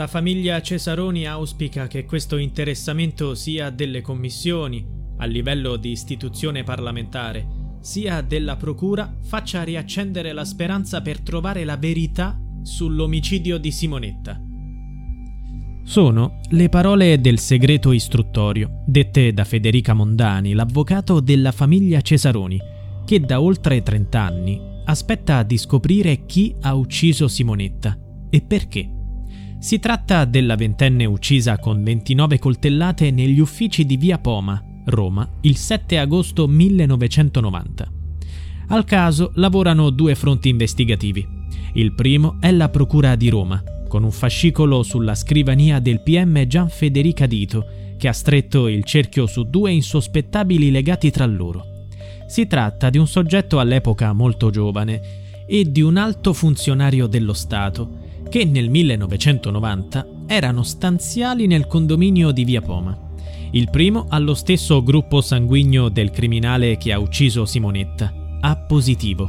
La famiglia Cesaroni auspica che questo interessamento sia delle commissioni, a livello di istituzione parlamentare, sia della Procura, faccia riaccendere la speranza per trovare la verità sull'omicidio di Simonetta. Sono le parole del segreto istruttorio, dette da Federica Mondani, l'avvocato della famiglia Cesaroni, che da oltre 30 anni aspetta di scoprire chi ha ucciso Simonetta e perché. Si tratta della ventenne uccisa con 29 coltellate negli uffici di Via Poma, Roma, il 7 agosto 1990. Al caso lavorano due fronti investigativi. Il primo è la Procura di Roma, con un fascicolo sulla scrivania del PM Gian Federica Dito, che ha stretto il cerchio su due insospettabili legati tra loro. Si tratta di un soggetto all'epoca molto giovane e di un alto funzionario dello Stato, che nel 1990 erano stanziali nel condominio di Via Poma. Il primo allo stesso gruppo sanguigno del criminale che ha ucciso Simonetta, A positivo.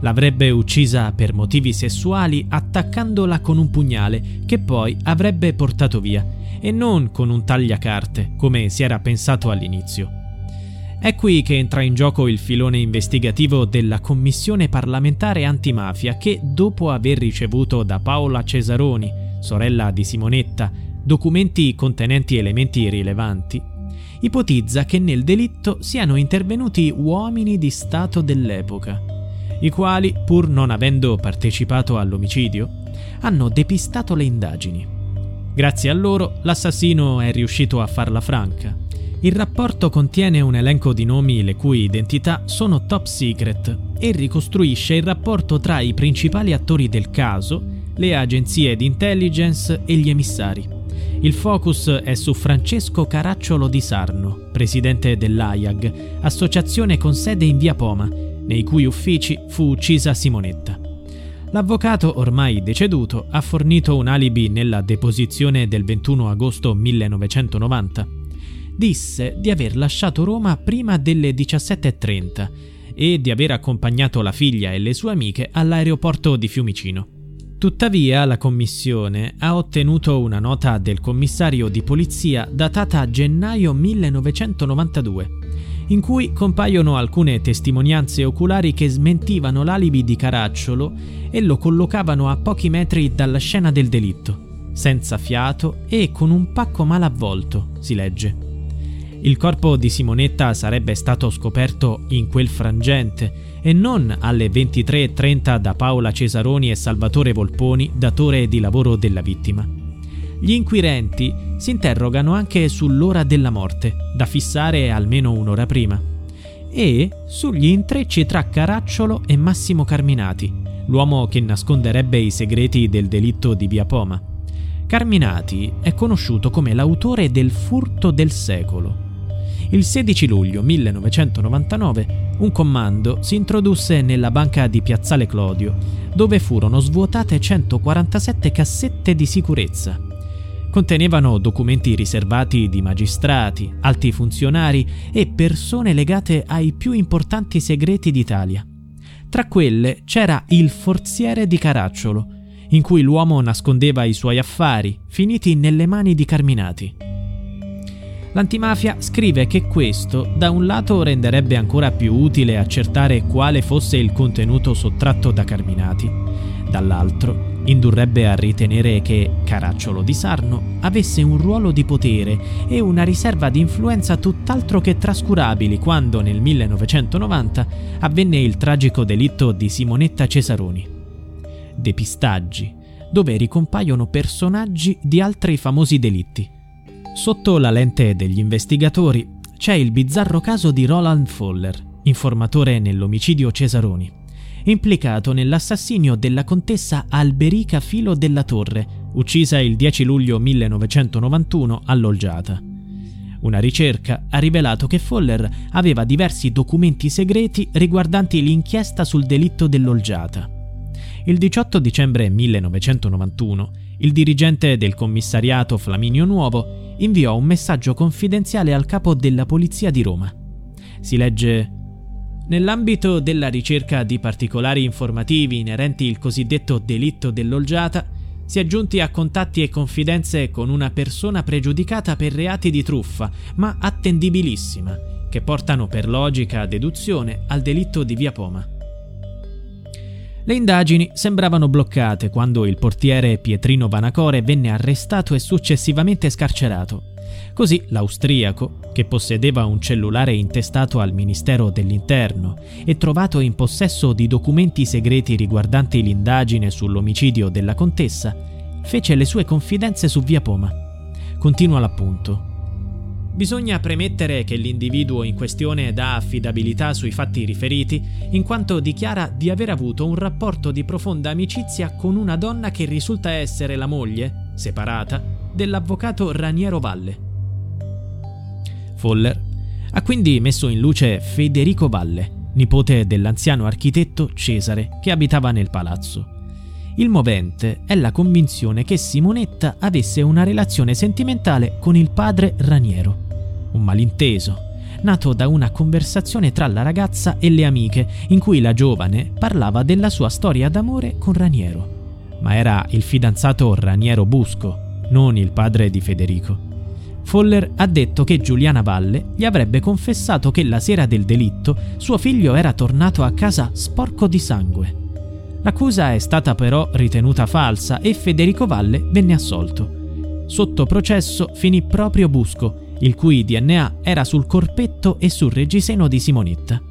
L'avrebbe uccisa per motivi sessuali attaccandola con un pugnale che poi avrebbe portato via e non con un tagliacarte come si era pensato all'inizio. È qui che entra in gioco il filone investigativo della Commissione parlamentare antimafia che, dopo aver ricevuto da Paola Cesaroni, sorella di Simonetta, documenti contenenti elementi rilevanti, ipotizza che nel delitto siano intervenuti uomini di Stato dell'epoca, i quali, pur non avendo partecipato all'omicidio, hanno depistato le indagini. Grazie a loro l'assassino è riuscito a farla franca il rapporto contiene un elenco di nomi le cui identità sono top secret e ricostruisce il rapporto tra i principali attori del caso, le agenzie di intelligence e gli emissari. Il focus è su Francesco Caracciolo di Sarno, presidente dell'AIAG, associazione con sede in via Poma, nei cui uffici fu uccisa Simonetta. L'avvocato, ormai deceduto, ha fornito un alibi nella deposizione del 21 agosto 1990 disse di aver lasciato Roma prima delle 17.30 e di aver accompagnato la figlia e le sue amiche all'aeroporto di Fiumicino. Tuttavia la commissione ha ottenuto una nota del commissario di polizia datata gennaio 1992, in cui compaiono alcune testimonianze oculari che smentivano l'alibi di Caracciolo e lo collocavano a pochi metri dalla scena del delitto, senza fiato e con un pacco mal avvolto, si legge. Il corpo di Simonetta sarebbe stato scoperto in quel frangente e non alle 23.30 da Paola Cesaroni e Salvatore Volponi, datore di lavoro della vittima. Gli inquirenti si interrogano anche sull'ora della morte, da fissare almeno un'ora prima, e sugli intrecci tra Caracciolo e Massimo Carminati, l'uomo che nasconderebbe i segreti del delitto di Via Poma. Carminati è conosciuto come l'autore del furto del secolo il 16 luglio 1999 un comando si introdusse nella banca di Piazzale Clodio, dove furono svuotate 147 cassette di sicurezza. Contenevano documenti riservati di magistrati, alti funzionari e persone legate ai più importanti segreti d'Italia. Tra quelle c'era il forziere di Caracciolo, in cui l'uomo nascondeva i suoi affari, finiti nelle mani di Carminati. L'antimafia scrive che questo da un lato renderebbe ancora più utile accertare quale fosse il contenuto sottratto da Carminati, dall'altro indurrebbe a ritenere che Caracciolo di Sarno avesse un ruolo di potere e una riserva di influenza tutt'altro che trascurabili quando nel 1990 avvenne il tragico delitto di Simonetta Cesaroni. Depistaggi, dove ricompaiono personaggi di altri famosi delitti. Sotto la lente degli investigatori c'è il bizzarro caso di Roland Foller, informatore nell'omicidio Cesaroni, implicato nell'assassinio della contessa Alberica Filo della Torre, uccisa il 10 luglio 1991 a Lolgiata. Una ricerca ha rivelato che Foller aveva diversi documenti segreti riguardanti l'inchiesta sul delitto dell'Olgiata. Il 18 dicembre 1991, il dirigente del commissariato Flaminio Nuovo inviò un messaggio confidenziale al capo della Polizia di Roma. Si legge Nell'ambito della ricerca di particolari informativi inerenti il cosiddetto delitto dell'olgiata, si è giunti a contatti e confidenze con una persona pregiudicata per reati di truffa, ma attendibilissima, che portano per logica deduzione al delitto di Via Poma. Le indagini sembravano bloccate quando il portiere Pietrino Vanacore venne arrestato e successivamente scarcerato. Così l'austriaco, che possedeva un cellulare intestato al Ministero dell'Interno e trovato in possesso di documenti segreti riguardanti l'indagine sull'omicidio della contessa, fece le sue confidenze su Via Poma. Continua l'appunto. Bisogna premettere che l'individuo in questione dà affidabilità sui fatti riferiti, in quanto dichiara di aver avuto un rapporto di profonda amicizia con una donna che risulta essere la moglie, separata, dell'avvocato Raniero Valle. Foller ha quindi messo in luce Federico Valle, nipote dell'anziano architetto Cesare che abitava nel palazzo. Il movente è la convinzione che Simonetta avesse una relazione sentimentale con il padre Raniero. Un malinteso, nato da una conversazione tra la ragazza e le amiche, in cui la giovane parlava della sua storia d'amore con Raniero. Ma era il fidanzato Raniero Busco, non il padre di Federico. Foller ha detto che Giuliana Valle gli avrebbe confessato che la sera del delitto suo figlio era tornato a casa sporco di sangue. L'accusa è stata però ritenuta falsa e Federico Valle venne assolto. Sotto processo finì proprio Busco, il cui DNA era sul corpetto e sul reggiseno di Simonetta.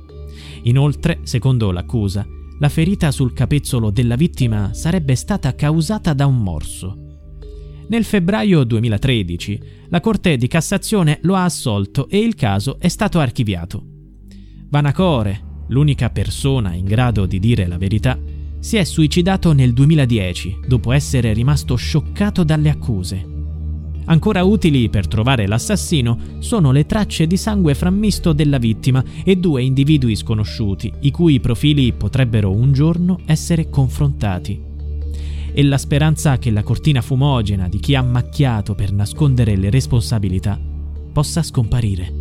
Inoltre, secondo l'accusa, la ferita sul capezzolo della vittima sarebbe stata causata da un morso. Nel febbraio 2013 la Corte di Cassazione lo ha assolto e il caso è stato archiviato. Vanacore, l'unica persona in grado di dire la verità, si è suicidato nel 2010 dopo essere rimasto scioccato dalle accuse. Ancora utili per trovare l'assassino sono le tracce di sangue frammisto della vittima e due individui sconosciuti, i cui profili potrebbero un giorno essere confrontati. E la speranza che la cortina fumogena di chi ha macchiato per nascondere le responsabilità possa scomparire.